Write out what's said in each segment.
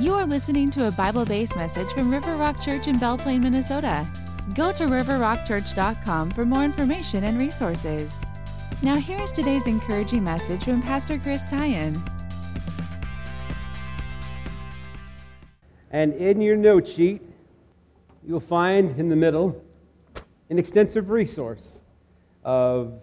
You are listening to a Bible based message from River Rock Church in Belle Plaine, Minnesota. Go to riverrockchurch.com for more information and resources. Now, here's today's encouraging message from Pastor Chris Teien. And in your note sheet, you'll find in the middle an extensive resource of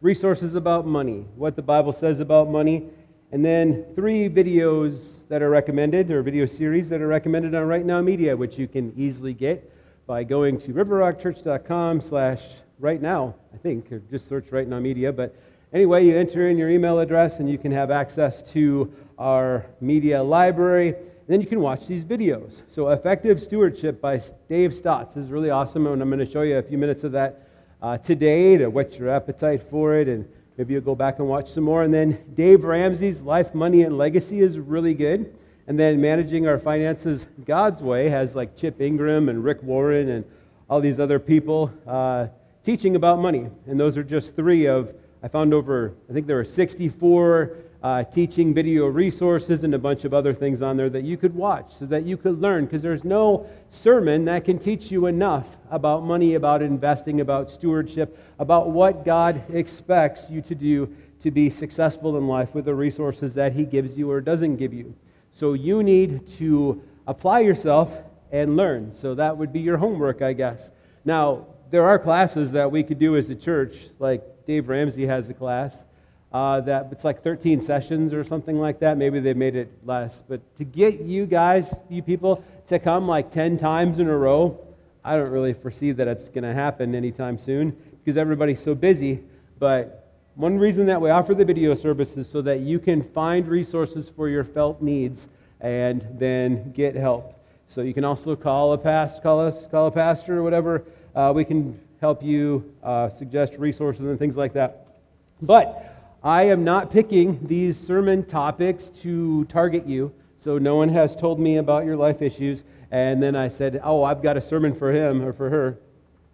resources about money, what the Bible says about money, and then three videos that are recommended, or video series that are recommended on Right Now Media, which you can easily get by going to riverrockchurch.com slash right now, I think, or just search Right Now Media. But anyway, you enter in your email address and you can have access to our media library. And then you can watch these videos. So, Effective Stewardship by Dave Stotts is really awesome, and I'm going to show you a few minutes of that uh, today to whet your appetite for it and Maybe you'll go back and watch some more. And then Dave Ramsey's Life, Money, and Legacy is really good. And then Managing Our Finances God's Way has like Chip Ingram and Rick Warren and all these other people uh, teaching about money. And those are just three of, I found over, I think there were 64 uh, teaching video resources and a bunch of other things on there that you could watch so that you could learn because there's no sermon that can teach you enough about money, about investing, about stewardship, about what God expects you to do to be successful in life with the resources that He gives you or doesn't give you. So you need to apply yourself and learn. So that would be your homework, I guess. Now, there are classes that we could do as a church, like Dave Ramsey has a class uh, that it's like 13 sessions or something like that. Maybe they made it less. But to get you guys, you people, to come like 10 times in a row, I don't really foresee that it's going to happen anytime soon because everybody's so busy. But one reason that we offer the video service is so that you can find resources for your felt needs and then get help. So you can also call a past, call us, call a pastor or whatever. Uh, we can help you uh, suggest resources and things like that. But I am not picking these sermon topics to target you. So no one has told me about your life issues. And then I said, oh, I've got a sermon for him or for her.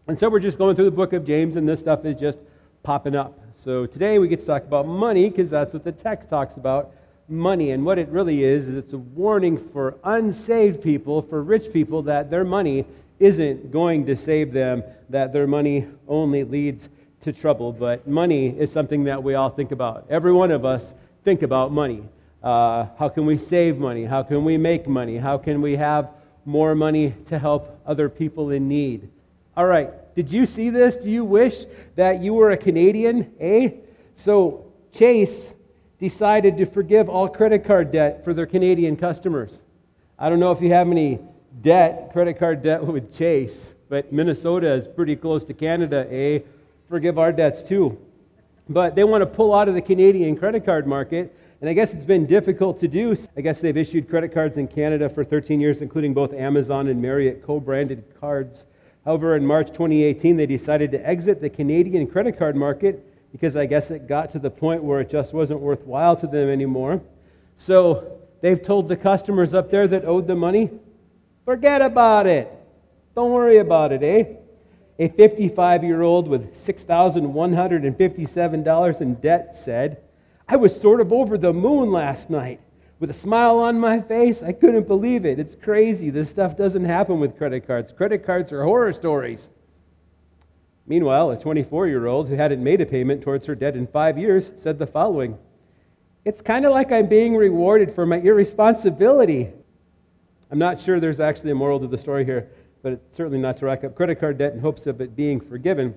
And so we're just going through the book of James, and this stuff is just popping up. So today we get to talk about money because that's what the text talks about money. And what it really is, is it's a warning for unsaved people, for rich people, that their money isn't going to save them, that their money only leads to trouble, but money is something that we all think about. Every one of us think about money. Uh, how can we save money? How can we make money? How can we have more money to help other people in need? All right, did you see this? Do you wish that you were a Canadian? Eh? So, Chase decided to forgive all credit card debt for their Canadian customers. I don't know if you have any debt, credit card debt with Chase, but Minnesota is pretty close to Canada, eh? Forgive our debts too. But they want to pull out of the Canadian credit card market, and I guess it's been difficult to do. I guess they've issued credit cards in Canada for 13 years, including both Amazon and Marriott co branded cards. However, in March 2018, they decided to exit the Canadian credit card market because I guess it got to the point where it just wasn't worthwhile to them anymore. So they've told the customers up there that owed them money, forget about it. Don't worry about it, eh? A 55 year old with $6,157 in debt said, I was sort of over the moon last night. With a smile on my face, I couldn't believe it. It's crazy. This stuff doesn't happen with credit cards. Credit cards are horror stories. Meanwhile, a 24 year old who hadn't made a payment towards her debt in five years said the following It's kind of like I'm being rewarded for my irresponsibility. I'm not sure there's actually a moral to the story here but it's certainly not to rack up credit card debt in hopes of it being forgiven.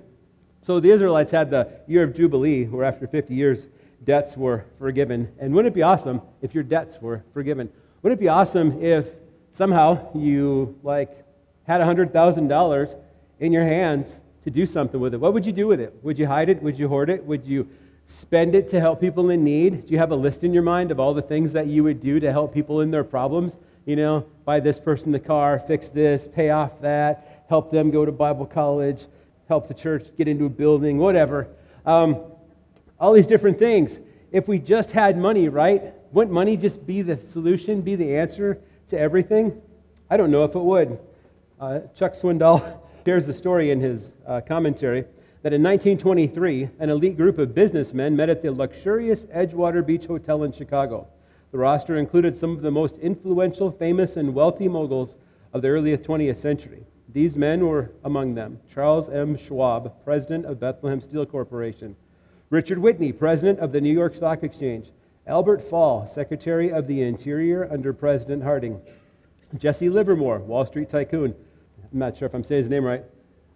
So the Israelites had the year of Jubilee, where after 50 years, debts were forgiven. And wouldn't it be awesome if your debts were forgiven? Wouldn't it be awesome if somehow you like had $100,000 in your hands to do something with it? What would you do with it? Would you hide it? Would you hoard it? Would you spend it to help people in need? Do you have a list in your mind of all the things that you would do to help people in their problems? you know, buy this person the car, fix this, pay off that, help them go to Bible college, help the church get into a building, whatever. Um, all these different things. If we just had money, right? Wouldn't money just be the solution, be the answer to everything? I don't know if it would. Uh, Chuck Swindoll shares the story in his uh, commentary that in 1923, an elite group of businessmen met at the luxurious Edgewater Beach Hotel in Chicago. The roster included some of the most influential, famous, and wealthy moguls of the early 20th century. These men were among them Charles M. Schwab, president of Bethlehem Steel Corporation, Richard Whitney, president of the New York Stock Exchange, Albert Fall, secretary of the Interior under President Harding, Jesse Livermore, Wall Street tycoon. I'm not sure if I'm saying his name right.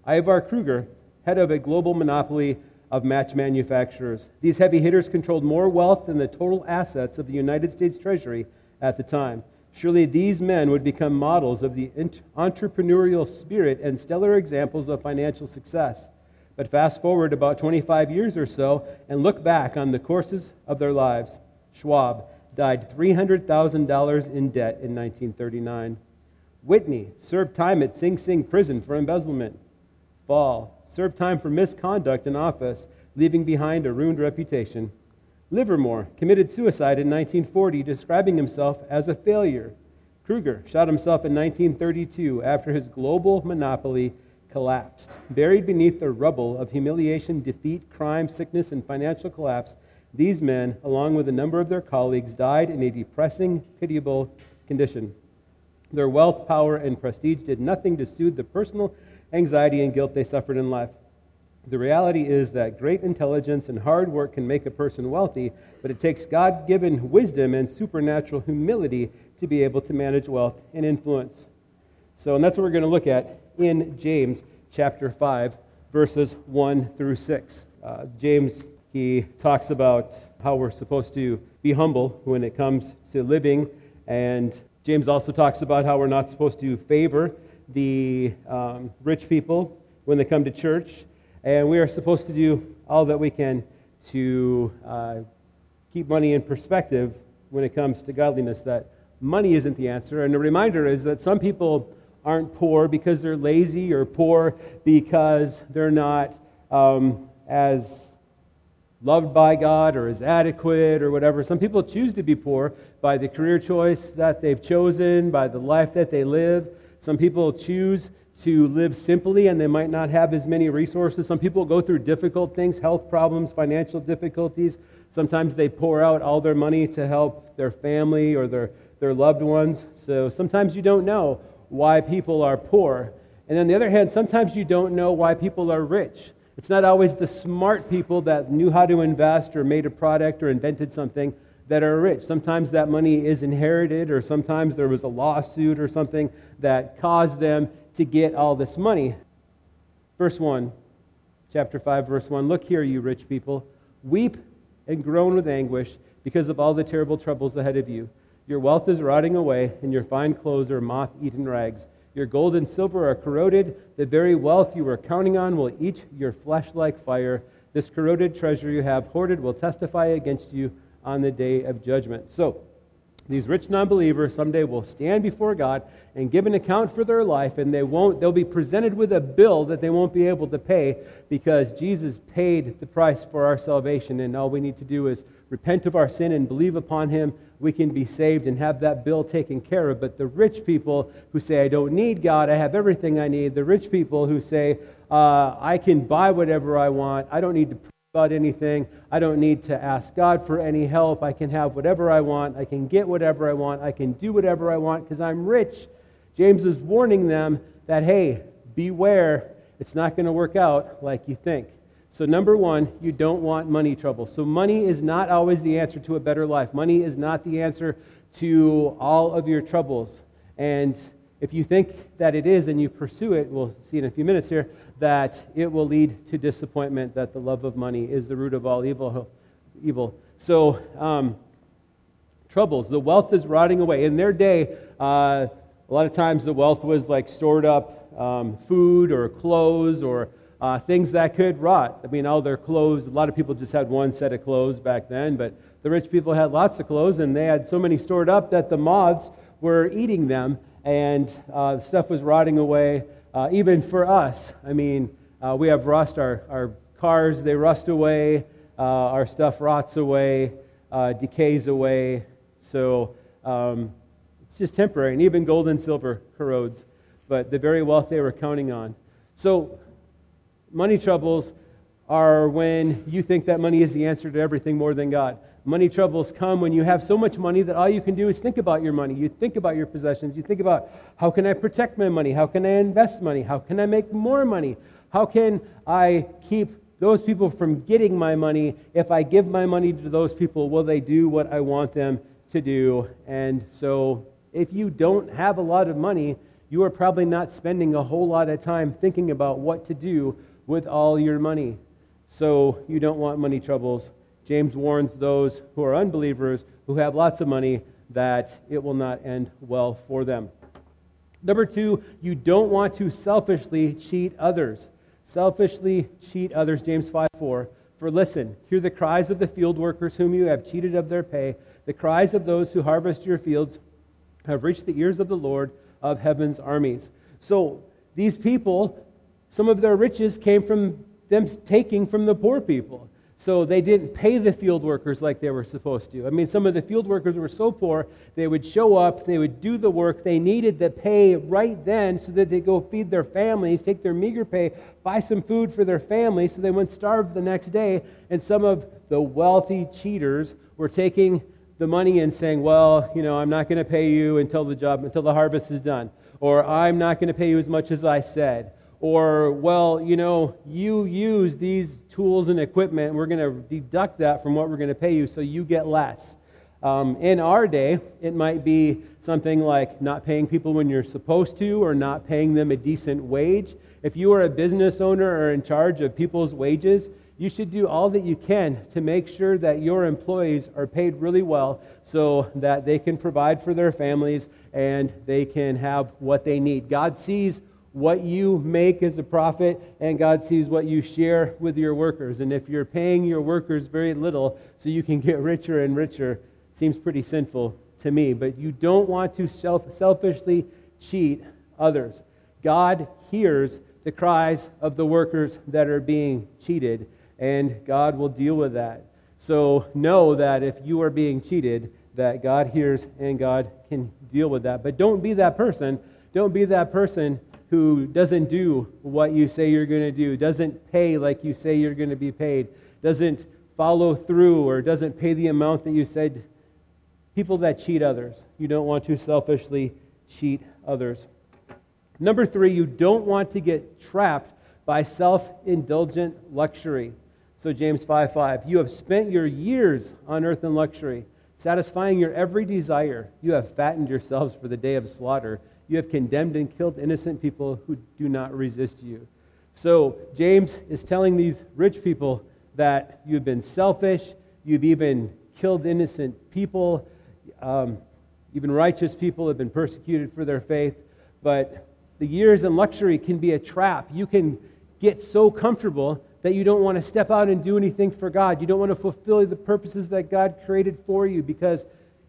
Ivar Kreuger, head of a global monopoly of match manufacturers. These heavy hitters controlled more wealth than the total assets of the United States Treasury at the time. Surely these men would become models of the entrepreneurial spirit and stellar examples of financial success. But fast forward about 25 years or so and look back on the courses of their lives. Schwab died $300,000 in debt in 1939. Whitney served time at Sing Sing prison for embezzlement. Fall served time for misconduct in office, leaving behind a ruined reputation. Livermore committed suicide in 1940, describing himself as a failure. Kreuger shot himself in 1932 after his global monopoly collapsed. Buried beneath the rubble of humiliation, defeat, crime, sickness, and financial collapse, these men, along with a number of their colleagues, died in a depressing, pitiable condition. Their wealth, power, and prestige did nothing to soothe the personal anxiety and guilt they suffered in life. The reality is that great intelligence and hard work can make a person wealthy, but it takes God given wisdom and supernatural humility to be able to manage wealth and influence. So, and that's what we're going to look at in James chapter 5, verses 1 through 6. Uh, James, he talks about how we're supposed to be humble when it comes to living, and James also talks about how we're not supposed to favor the um, rich people when they come to church and we are supposed to do all that we can to uh, keep money in perspective when it comes to godliness, that money isn't the answer. And the reminder is that some people aren't poor because they're lazy or poor because they're not um, as loved by God or as adequate or whatever. Some people choose to be poor by the career choice that they've chosen, by the life that they live. Some people choose to live simply and they might not have as many resources. Some people go through difficult things, health problems, financial difficulties. Sometimes they pour out all their money to help their family or their, their loved ones. So sometimes you don't know why people are poor. And on the other hand, sometimes you don't know why people are rich. It's not always the smart people that knew how to invest or made a product or invented something that are rich. Sometimes that money is inherited, or sometimes there was a lawsuit or something that caused them to get all this money. Verse 1, chapter 5, verse 1 Look here, you rich people. Weep and groan with anguish because of all the terrible troubles ahead of you. Your wealth is rotting away, and your fine clothes are moth eaten rags. Your gold and silver are corroded. The very wealth you were counting on will eat your flesh like fire. This corroded treasure you have hoarded will testify against you on the day of judgment. So, these rich non-believers someday will stand before God and give an account for their life and they won't they'll be presented with a bill that they won't be able to pay because Jesus paid the price for our salvation and all we need to do is repent of our sin and believe upon him we can be saved and have that bill taken care of but the rich people who say I don't need God I have everything I need the rich people who say uh, I can buy whatever I want I don't need to about anything. I don't need to ask God for any help. I can have whatever I want. I can get whatever I want. I can do whatever I want because I'm rich. James is warning them that, hey, beware. It's not going to work out like you think. So, number one, you don't want money trouble. So, money is not always the answer to a better life. Money is not the answer to all of your troubles. And if you think that it is and you pursue it, we'll see in a few minutes here, that it will lead to disappointment, that the love of money is the root of all evil. evil. So, um, troubles, the wealth is rotting away. In their day, uh, a lot of times the wealth was like stored up um, food or clothes or uh, things that could rot. I mean, all their clothes, a lot of people just had one set of clothes back then, but the rich people had lots of clothes and they had so many stored up that the moths were eating them and uh, stuff was rotting away. Uh, even for us, I mean, uh, we have rust. Our, our cars, they rust away. Uh, our stuff rots away, uh, decays away. So um, it's just temporary. And even gold and silver corrodes. But the very wealth they were counting on. So money troubles are when you think that money is the answer to everything more than God. Money troubles come when you have so much money that all you can do is think about your money. You think about your possessions. You think about how can I protect my money? How can I invest money? How can I make more money? How can I keep those people from getting my money? If I give my money to those people, will they do what I want them to do? And so, if you don't have a lot of money, you are probably not spending a whole lot of time thinking about what to do with all your money. So, you don't want money troubles James warns those who are unbelievers, who have lots of money, that it will not end well for them. Number two, you don't want to selfishly cheat others. Selfishly cheat others, James 5 4. For listen, hear the cries of the field workers whom you have cheated of their pay. The cries of those who harvest your fields have reached the ears of the Lord of heaven's armies. So these people, some of their riches came from them taking from the poor people. So they didn't pay the field workers like they were supposed to. I mean, some of the field workers were so poor, they would show up, they would do the work. They needed the pay right then so that they go feed their families, take their meager pay, buy some food for their families so they wouldn't starve the next day. And some of the wealthy cheaters were taking the money and saying, well, you know, I'm not going to pay you until the job, until the harvest is done. Or I'm not going to pay you as much as I said or, well, you know, you use these tools and equipment, we're going to deduct that from what we're going to pay you so you get less. Um, in our day, it might be something like not paying people when you're supposed to or not paying them a decent wage. If you are a business owner or in charge of people's wages, you should do all that you can to make sure that your employees are paid really well so that they can provide for their families and they can have what they need. God sees what you make as a profit, and God sees what you share with your workers. And if you're paying your workers very little so you can get richer and richer, seems pretty sinful to me. But you don't want to self- selfishly cheat others. God hears the cries of the workers that are being cheated, and God will deal with that. So know that if you are being cheated, that God hears and God can deal with that. But don't be that person. Don't be that person who doesn't do what you say you're going to do, doesn't pay like you say you're going to be paid, doesn't follow through, or doesn't pay the amount that you said. People that cheat others. You don't want to selfishly cheat others. Number three, you don't want to get trapped by self indulgent luxury. So, James 5 5, you have spent your years on earth in luxury, satisfying your every desire. You have fattened yourselves for the day of slaughter. You have condemned and killed innocent people who do not resist you. So, James is telling these rich people that you've been selfish, you've even killed innocent people, um, even righteous people have been persecuted for their faith. But the years in luxury can be a trap. You can get so comfortable that you don't want to step out and do anything for God. You don't want to fulfill the purposes that God created for you because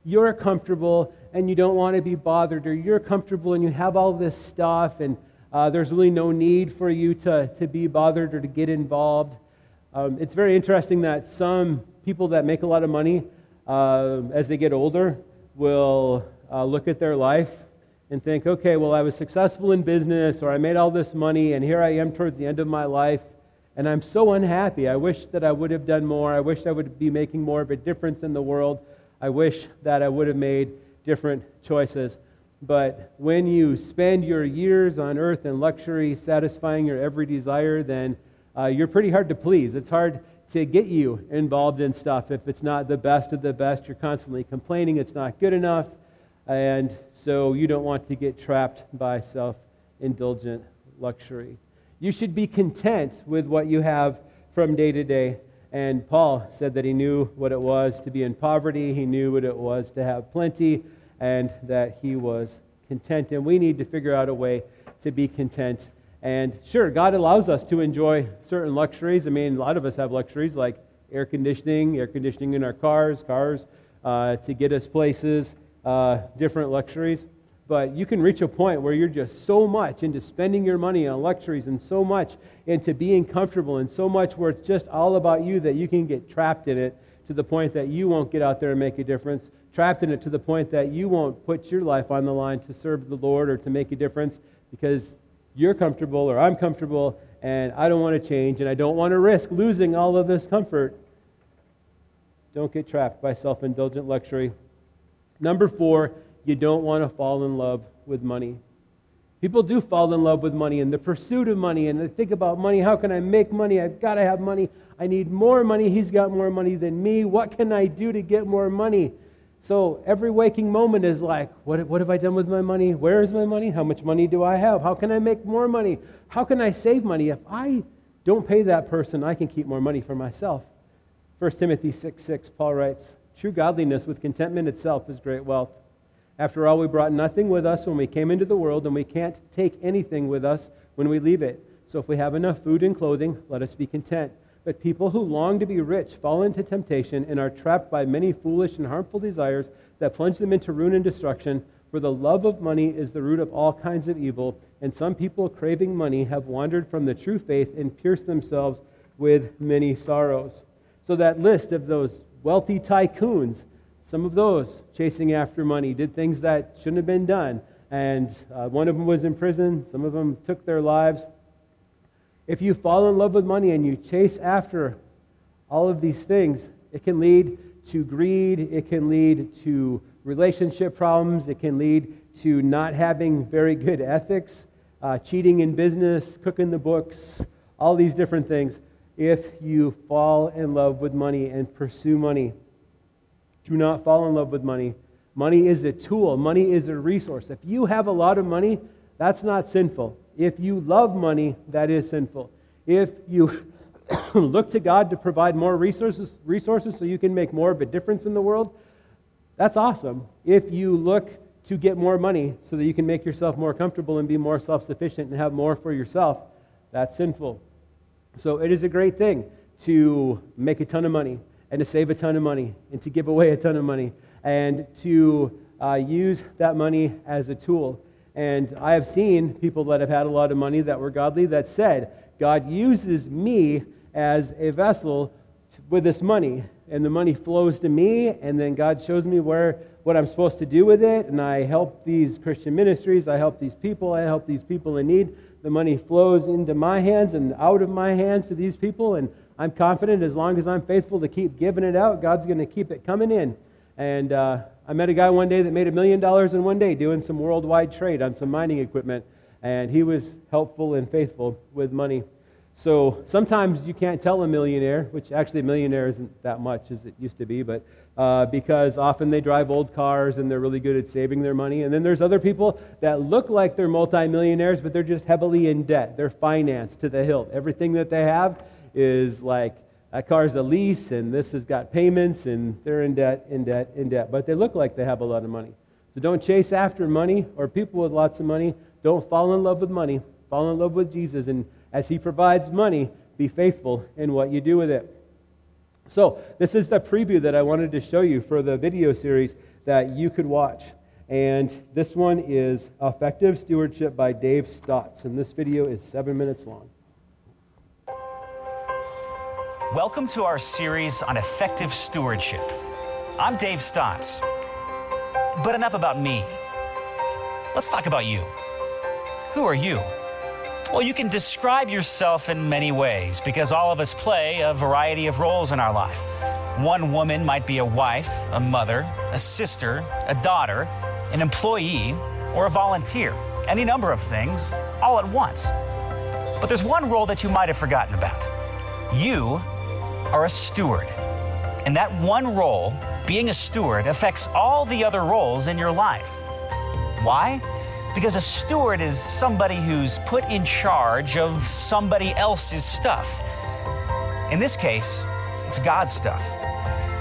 you're comfortable and you don't want to be bothered, or you're comfortable and you have all this stuff, and uh, there's really no need for you to, to be bothered or to get involved. Um, it's very interesting that some people that make a lot of money uh, as they get older will uh, look at their life and think, okay, well, I was successful in business, or I made all this money, and here I am towards the end of my life, and I'm so unhappy. I wish that I would have done more. I wish I would be making more of a difference in the world. I wish that I would have made different choices. But when you spend your years on earth in luxury, satisfying your every desire, then uh, you're pretty hard to please. It's hard to get you involved in stuff if it's not the best of the best. You're constantly complaining it's not good enough. And so you don't want to get trapped by self indulgent luxury. You should be content with what you have from day to day. And Paul said that he knew what it was to be in poverty, he knew what it was to have plenty, and that he was content. And we need to figure out a way to be content. And sure, God allows us to enjoy certain luxuries. I mean, a lot of us have luxuries like air conditioning, air conditioning in our cars, cars uh, to get us places, uh, different luxuries. But you can reach a point where you're just so much into spending your money on luxuries and so much into being comfortable and so much where it's just all about you that you can get trapped in it to the point that you won't get out there and make a difference, trapped in it to the point that you won't put your life on the line to serve the Lord or to make a difference because you're comfortable or I'm comfortable and I don't want to change and I don't want to risk losing all of this comfort. don't get trapped by self indulgent luxury. Number four, you don't want to fall in love with money. People do fall in love with money and the pursuit of money, and they think about money. How can I make money? I've got to have money. I need more money. He's got more money than me. What can I do to get more money? So every waking moment is like, what, what have I done with my money? Where is my money? How much money do I have? How can I make more money? How can I save money? If I don't pay that person, I can keep more money for myself. 1 Timothy 6 6, Paul writes, True godliness with contentment itself is great wealth. After all, we brought nothing with us when we came into the world, and we can't take anything with us when we leave it. So if we have enough food and clothing, let us be content. But people who long to be rich fall into temptation and are trapped by many foolish and harmful desires that plunge them into ruin and destruction. For the love of money is the root of all kinds of evil, and some people craving money have wandered from the true faith and pierced themselves with many sorrows. So, that list of those wealthy tycoons some of those chasing after money did things that shouldn't have been done. And uh, one of them was in prison, some of them took their lives. If you fall in love with money and you chase after all of these things, it can lead to greed, it can lead to relationship problems, it can lead to not having very good ethics, uh, cheating in business, cooking the books, all these different things. If you fall in love with money and pursue money, do not fall in love with money. Money is a tool, money is a resource. If you have a lot of money, that's not sinful. If you love money, that is sinful. If you look to God to provide more resources, resources so you can make more of a difference in the world, that's awesome. If you look to get more money so that you can make yourself more comfortable and be more self sufficient and have more for yourself, that's sinful. So it is a great thing to make a ton of money and to save a ton of money and to give away a ton of money and to uh, use that money as a tool. And I have seen people that have had a lot of money that were godly that said, God uses me as a vessel with this money. And the money flows to me, and then God shows me where what I'm supposed to do with it. And I help these Christian ministries, I help these people, I help these people in need. The money flows into my hands and out of my hands to these people, and I'm confident as long as I'm faithful to keep giving it out, God's going to keep it coming in. And uh, I met a guy one day that made a million dollars in one day doing some worldwide trade on some mining equipment. And he was helpful and faithful with money. So sometimes you can't tell a millionaire, which actually a millionaire isn't that much as it used to be, but uh, because often they drive old cars and they're really good at saving their money. And then there's other people that look like they're multimillionaires, but they're just heavily in debt. They're financed to the hilt. Everything that they have is like that car's a lease and this has got payments and they're in debt, in debt, in debt. But they look like they have a lot of money. So don't chase after money or people with lots of money. Don't fall in love with money. Fall in love with Jesus. And as He provides money, be faithful in what you do with it. So, this is the preview that I wanted to show you for the video series that you could watch. And this one is Effective Stewardship by Dave Stotts. And this video is seven minutes long. Welcome to our series on effective stewardship. I'm Dave Stotts. But enough about me. Let's talk about you. Who are you? Well, you can describe yourself in many ways because all of us play a variety of roles in our life. One woman might be a wife, a mother, a sister, a daughter, an employee, or a volunteer. Any number of things all at once. But there's one role that you might have forgotten about. You are a steward. And that one role, being a steward, affects all the other roles in your life. Why? Because a steward is somebody who's put in charge of somebody else's stuff. In this case, it's God's stuff.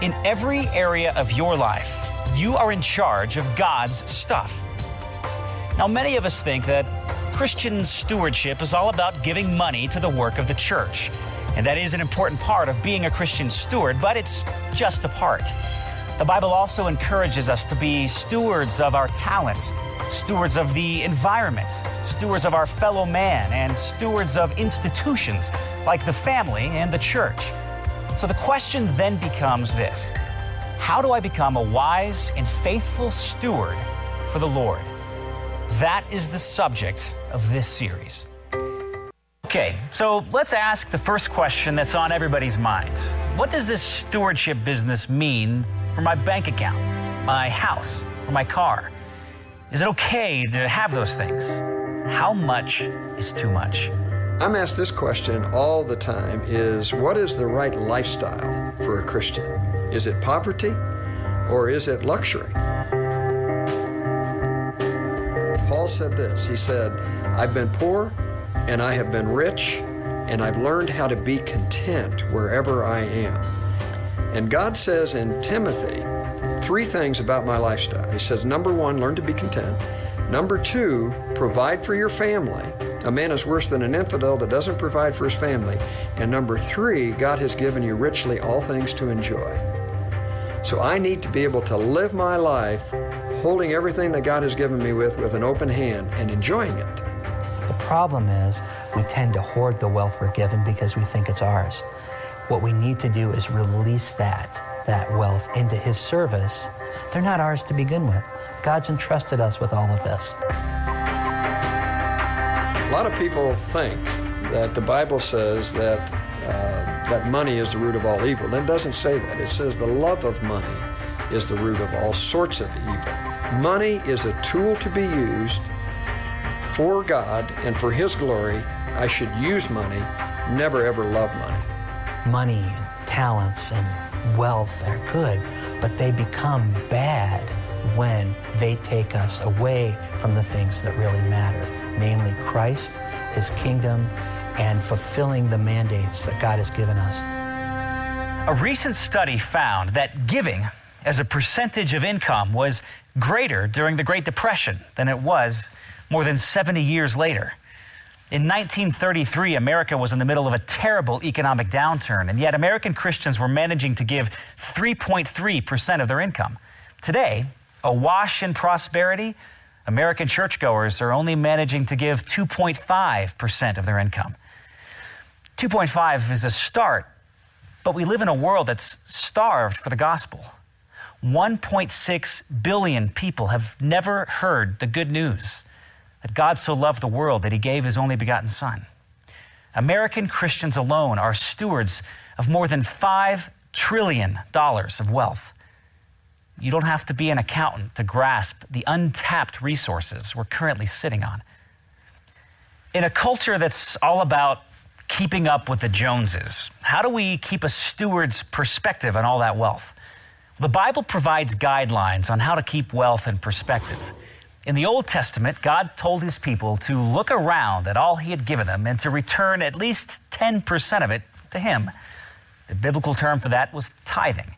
In every area of your life, you are in charge of God's stuff. Now, many of us think that Christian stewardship is all about giving money to the work of the church. And that is an important part of being a Christian steward, but it's just a part. The Bible also encourages us to be stewards of our talents, stewards of the environment, stewards of our fellow man, and stewards of institutions like the family and the church. So the question then becomes this How do I become a wise and faithful steward for the Lord? That is the subject of this series. Okay, so let's ask the first question that's on everybody's mind. What does this stewardship business mean for my bank account, my house, or my car? Is it okay to have those things? How much is too much? I'm asked this question all the time is what is the right lifestyle for a Christian? Is it poverty or is it luxury? Paul said this. He said, I've been poor and I have been rich and I've learned how to be content wherever I am. And God says in Timothy three things about my lifestyle. He says, number one, learn to be content. Number two, provide for your family. A man is worse than an infidel that doesn't provide for his family. And number three, God has given you richly all things to enjoy. So I need to be able to live my life holding everything that God has given me with with an open hand and enjoying it. Problem is we tend to hoard the wealth we're given because we think it's ours. What we need to do is release that that wealth into his service. They're not ours to begin with. God's entrusted us with all of this. A lot of people think that the Bible says that uh, that money is the root of all evil. It doesn't say that. It says the love of money is the root of all sorts of evil. Money is a tool to be used for God and for His glory. I should use money, never ever love money. Money, talents, and wealth are good, but they become bad when they take us away from the things that really matter, namely Christ, His kingdom, and fulfilling the mandates that God has given us. A recent study found that giving as a percentage of income was greater during the Great Depression than it was more than 70 years later. In 1933, America was in the middle of a terrible economic downturn, and yet American Christians were managing to give 3.3% of their income. Today, awash in prosperity, American churchgoers are only managing to give 2.5% of their income. 2.5 is a start, but we live in a world that's starved for the gospel. 1.6 billion people have never heard the good news that God so loved the world that he gave his only begotten Son. American Christians alone are stewards of more than $5 trillion of wealth. You don't have to be an accountant to grasp the untapped resources we're currently sitting on. In a culture that's all about keeping up with the Joneses, how do we keep a steward's perspective on all that wealth? The Bible provides guidelines on how to keep wealth in perspective. In the Old Testament, God told his people to look around at all he had given them and to return at least 10% of it to him. The biblical term for that was tithing.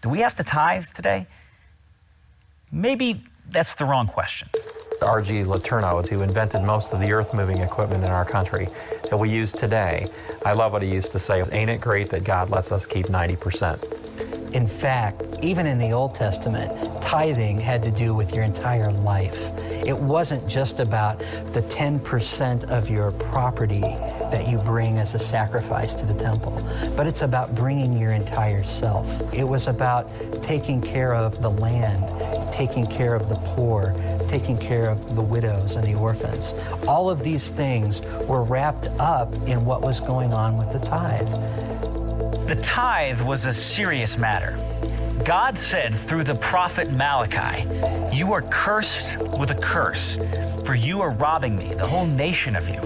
Do we have to tithe today? Maybe that's the wrong question. R.G. Letourneau, who invented most of the earth moving equipment in our country that we use today, I love what he used to say Ain't it great that God lets us keep 90%? In fact, even in the Old Testament, tithing had to do with your entire life. It wasn't just about the 10% of your property that you bring as a sacrifice to the temple, but it's about bringing your entire self. It was about taking care of the land, taking care of the poor, taking care of the widows and the orphans. All of these things were wrapped up in what was going on with the tithe. The tithe was a serious matter. God said through the prophet Malachi, You are cursed with a curse, for you are robbing me, the whole nation of you.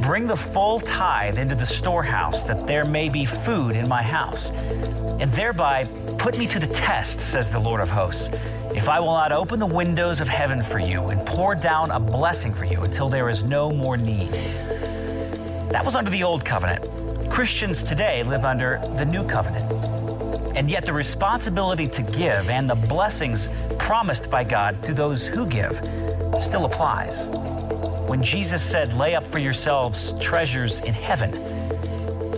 Bring the full tithe into the storehouse, that there may be food in my house. And thereby put me to the test, says the Lord of hosts, if I will not open the windows of heaven for you and pour down a blessing for you until there is no more need. That was under the old covenant. Christians today live under the new covenant. And yet, the responsibility to give and the blessings promised by God to those who give still applies. When Jesus said, Lay up for yourselves treasures in heaven,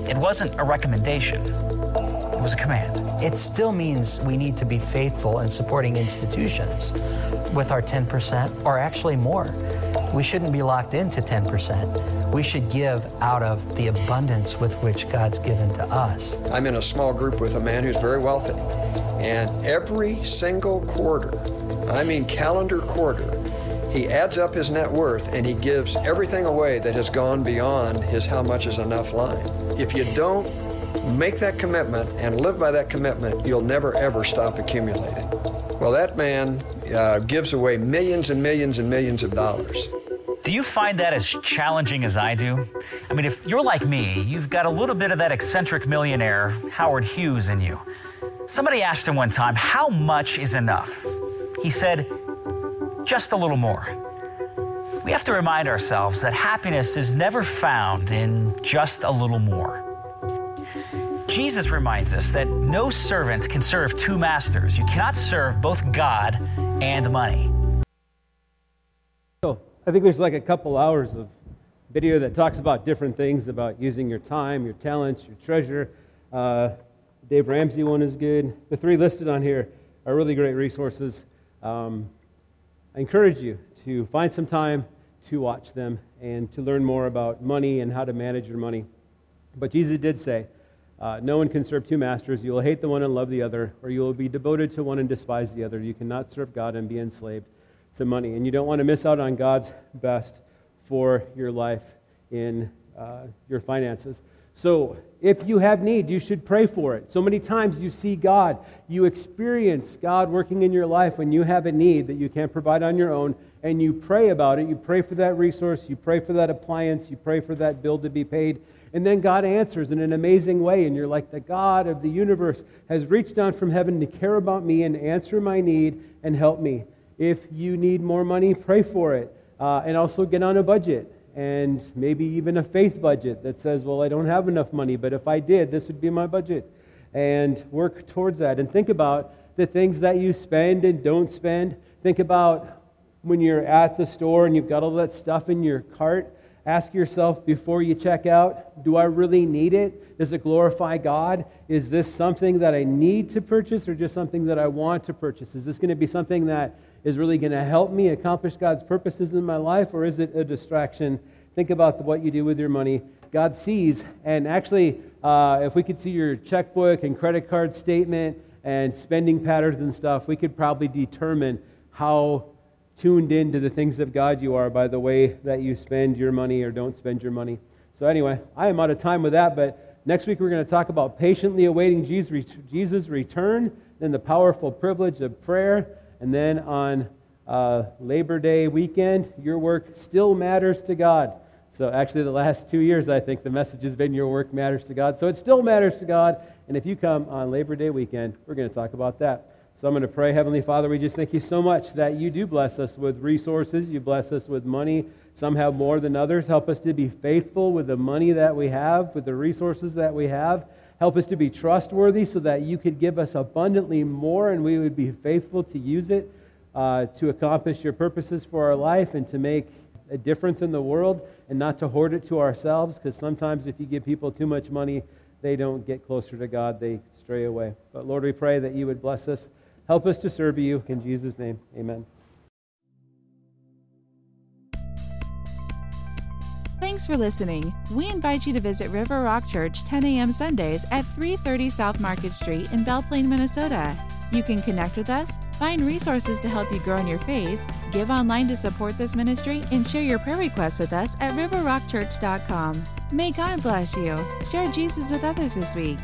it wasn't a recommendation, it was a command. It still means we need to be faithful in supporting institutions with our 10% or actually more. We shouldn't be locked into 10% we should give out of the abundance with which God's given to us. I'm in a small group with a man who's very wealthy, and every single quarter, I mean calendar quarter, he adds up his net worth and he gives everything away that has gone beyond his how much is enough line. If you don't make that commitment and live by that commitment, you'll never ever stop accumulating. Well, that man uh, gives away millions and millions and millions of dollars. Do you find that as challenging as I do? I mean, if you're like me, you've got a little bit of that eccentric millionaire, Howard Hughes, in you. Somebody asked him one time, How much is enough? He said, Just a little more. We have to remind ourselves that happiness is never found in just a little more. Jesus reminds us that no servant can serve two masters. You cannot serve both God and money. I think there's like a couple hours of video that talks about different things about using your time, your talents, your treasure. Uh, Dave Ramsey one is good. The three listed on here are really great resources. Um, I encourage you to find some time to watch them and to learn more about money and how to manage your money. But Jesus did say, uh, No one can serve two masters. You will hate the one and love the other, or you will be devoted to one and despise the other. You cannot serve God and be enslaved to money. And you don't want to miss out on God's best for your life in uh, your finances. So, if you have need, you should pray for it. So many times you see God, you experience God working in your life when you have a need that you can't provide on your own, and you pray about it. You pray for that resource, you pray for that appliance, you pray for that bill to be paid, and then God answers in an amazing way, and you're like, the God of the universe has reached down from heaven to care about me and answer my need and help me. If you need more money, pray for it, uh, and also get on a budget and maybe even a faith budget that says, well, I don't have enough money, but if I did, this would be my budget. And work towards that. And think about the things that you spend and don't spend. Think about when you're at the store and you've got all that stuff in your cart. Ask yourself before you check out do I really need it? Does it glorify God? Is this something that I need to purchase or just something that I want to purchase? Is this going to be something that is really going to help me accomplish God's purposes in my life, or is it a distraction? Think about what you do with your money. God sees, and actually, uh, if we could see your checkbook and credit card statement and spending patterns and stuff, we could probably determine how tuned into the things of God you are by the way that you spend your money or don't spend your money. So, anyway, I am out of time with that, but next week we're going to talk about patiently awaiting Jesus' return, then the powerful privilege of prayer and then on uh, Labor Day weekend, your work still matters to God. So, actually, the last two years, I think the message has been your work matters to God. So, it still matters to God. And if you come on Labor Day weekend, we're going to talk about that. So, I'm going to pray, Heavenly Father, we just thank you so much that you do bless us with resources. You bless us with money. Some have more than others. Help us to be faithful with the money that we have, with the resources that we have. Help us to be trustworthy so that you could give us abundantly more and we would be faithful to use it uh, to accomplish your purposes for our life and to make a difference in the world and not to hoard it to ourselves because sometimes if you give people too much money, they don't get closer to God, they stray away. But Lord, we pray that you would bless us. Help us to serve you. In Jesus' name, amen. Thanks for listening. We invite you to visit River Rock Church 10 a.m. Sundays at 330 South Market Street in Belle Plaine, Minnesota. You can connect with us, find resources to help you grow in your faith, give online to support this ministry, and share your prayer requests with us at riverrockchurch.com. May God bless you. Share Jesus with others this week.